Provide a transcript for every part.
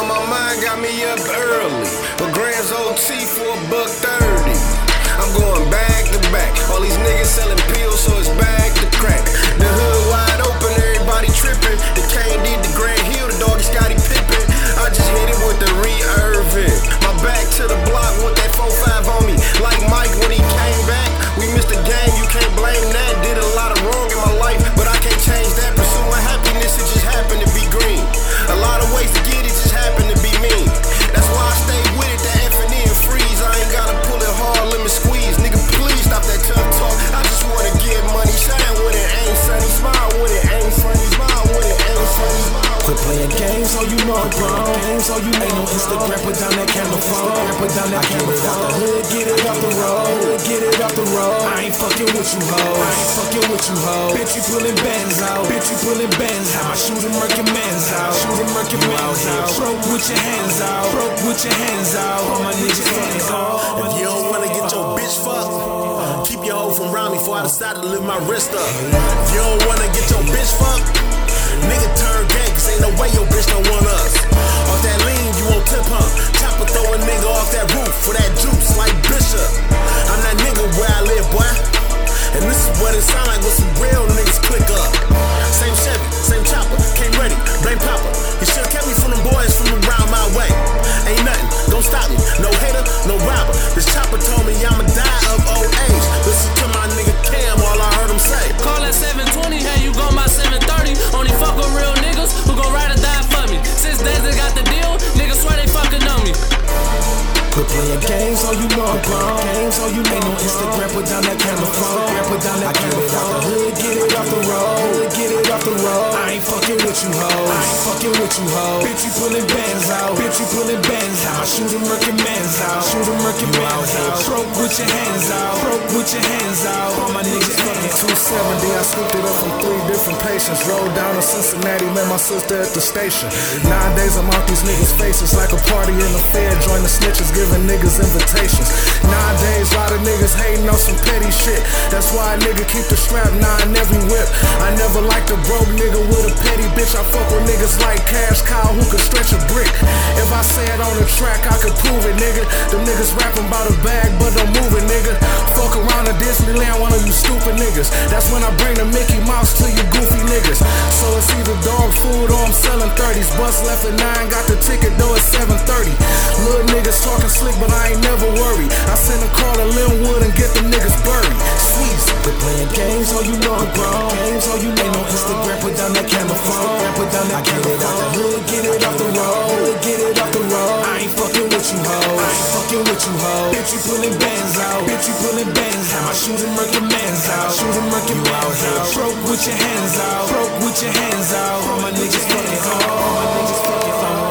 on my mind got me up early. But grams OT for a buck thirty. I'm going back to back. All these niggas selling pills, so it's back to crack. I'm grown. Games, all you ain't no Instagram, put down that camera phone. Put down that camera phone. Hood, get it off the road. Get it off the road. I ain't fucking with you, hoes. I ain't fucking with you, hoes. Bitch, you pulling bands out. Bitch, you pulling bands out. Shooting murky mans out. Shooting murky mans out. Broke with your hands out. Broke with your hands out. All my niggas fucking If you don't wanna get your bitch fucked, keep your hoe from around me before I decide to lift my wrist up. If you don't wanna get your bitch fucked, nigga chopper told me I'ma die of old age. Listen to my nigga Cam, all I heard him say. Call at 720, hey, you gon' by 730. Only fuck with real niggas who gon' ride or die for me. Since days they got the deal, niggas swear they fucking know me. Quit playing games, all you know I'm grown. Games, all you ain't no Instagram, put down that camera phone. Put down that camera phone. Hood, get it off the road. Hood, get it off the road. I ain't fucking with you, hoes. I ain't fucking with you, hoes. Bitch, you pulling bands out. Bitch, you pulling bands out. Shoot Shooting murky mans out. Shooting murky mans out. Broke with your hands out. Broke with your hands out. All my niggas fucking 270, I scooped it up from three different patients. Rolled down to Cincinnati, met my sister at the station. Nowadays, I'm out these niggas' faces like a party in the fair. Join the snitches, giving niggas invitations. Nowadays, a lot of niggas hating on some petty shit. That's why a nigga keep the strap nine every whip. I never liked a broke nigga with a petty bitch. I fuck with niggas like Kashcow who can stretch a brick. If I say it on the track, I can prove it, nigga. Them niggas rapping about a bag, but don't move it, nigga. Fuck around in Disneyland, one of you stupid niggas. That's when I bring the Mickey Mouse to you goofy niggas. So it's either dog food or I'm selling 30s. Bus left at 9, got the ticket though at 730. Little niggas talking slick, but I ain't never worried. I send a call to Linwood and get the niggas buried. Sweeze. Quit playing games, all you know I'm grown. Games, all you put down that camera phone. Put down that camera phone. Hood, get it off the road. Get it off the road. I ain't fucking with you, hoes. I ain't fucking with you, hoes. Bitch, you pulling bands out. Bitch, you pulling bands out. Shooting murky mans out. Shooting murky mans out. Broke with your hands out. Broke with your hands out. All my niggas fucking home. All my niggas fucking home.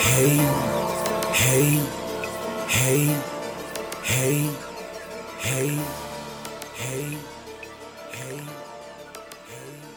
Hey, hey, hey, hey, hey, hey, hey.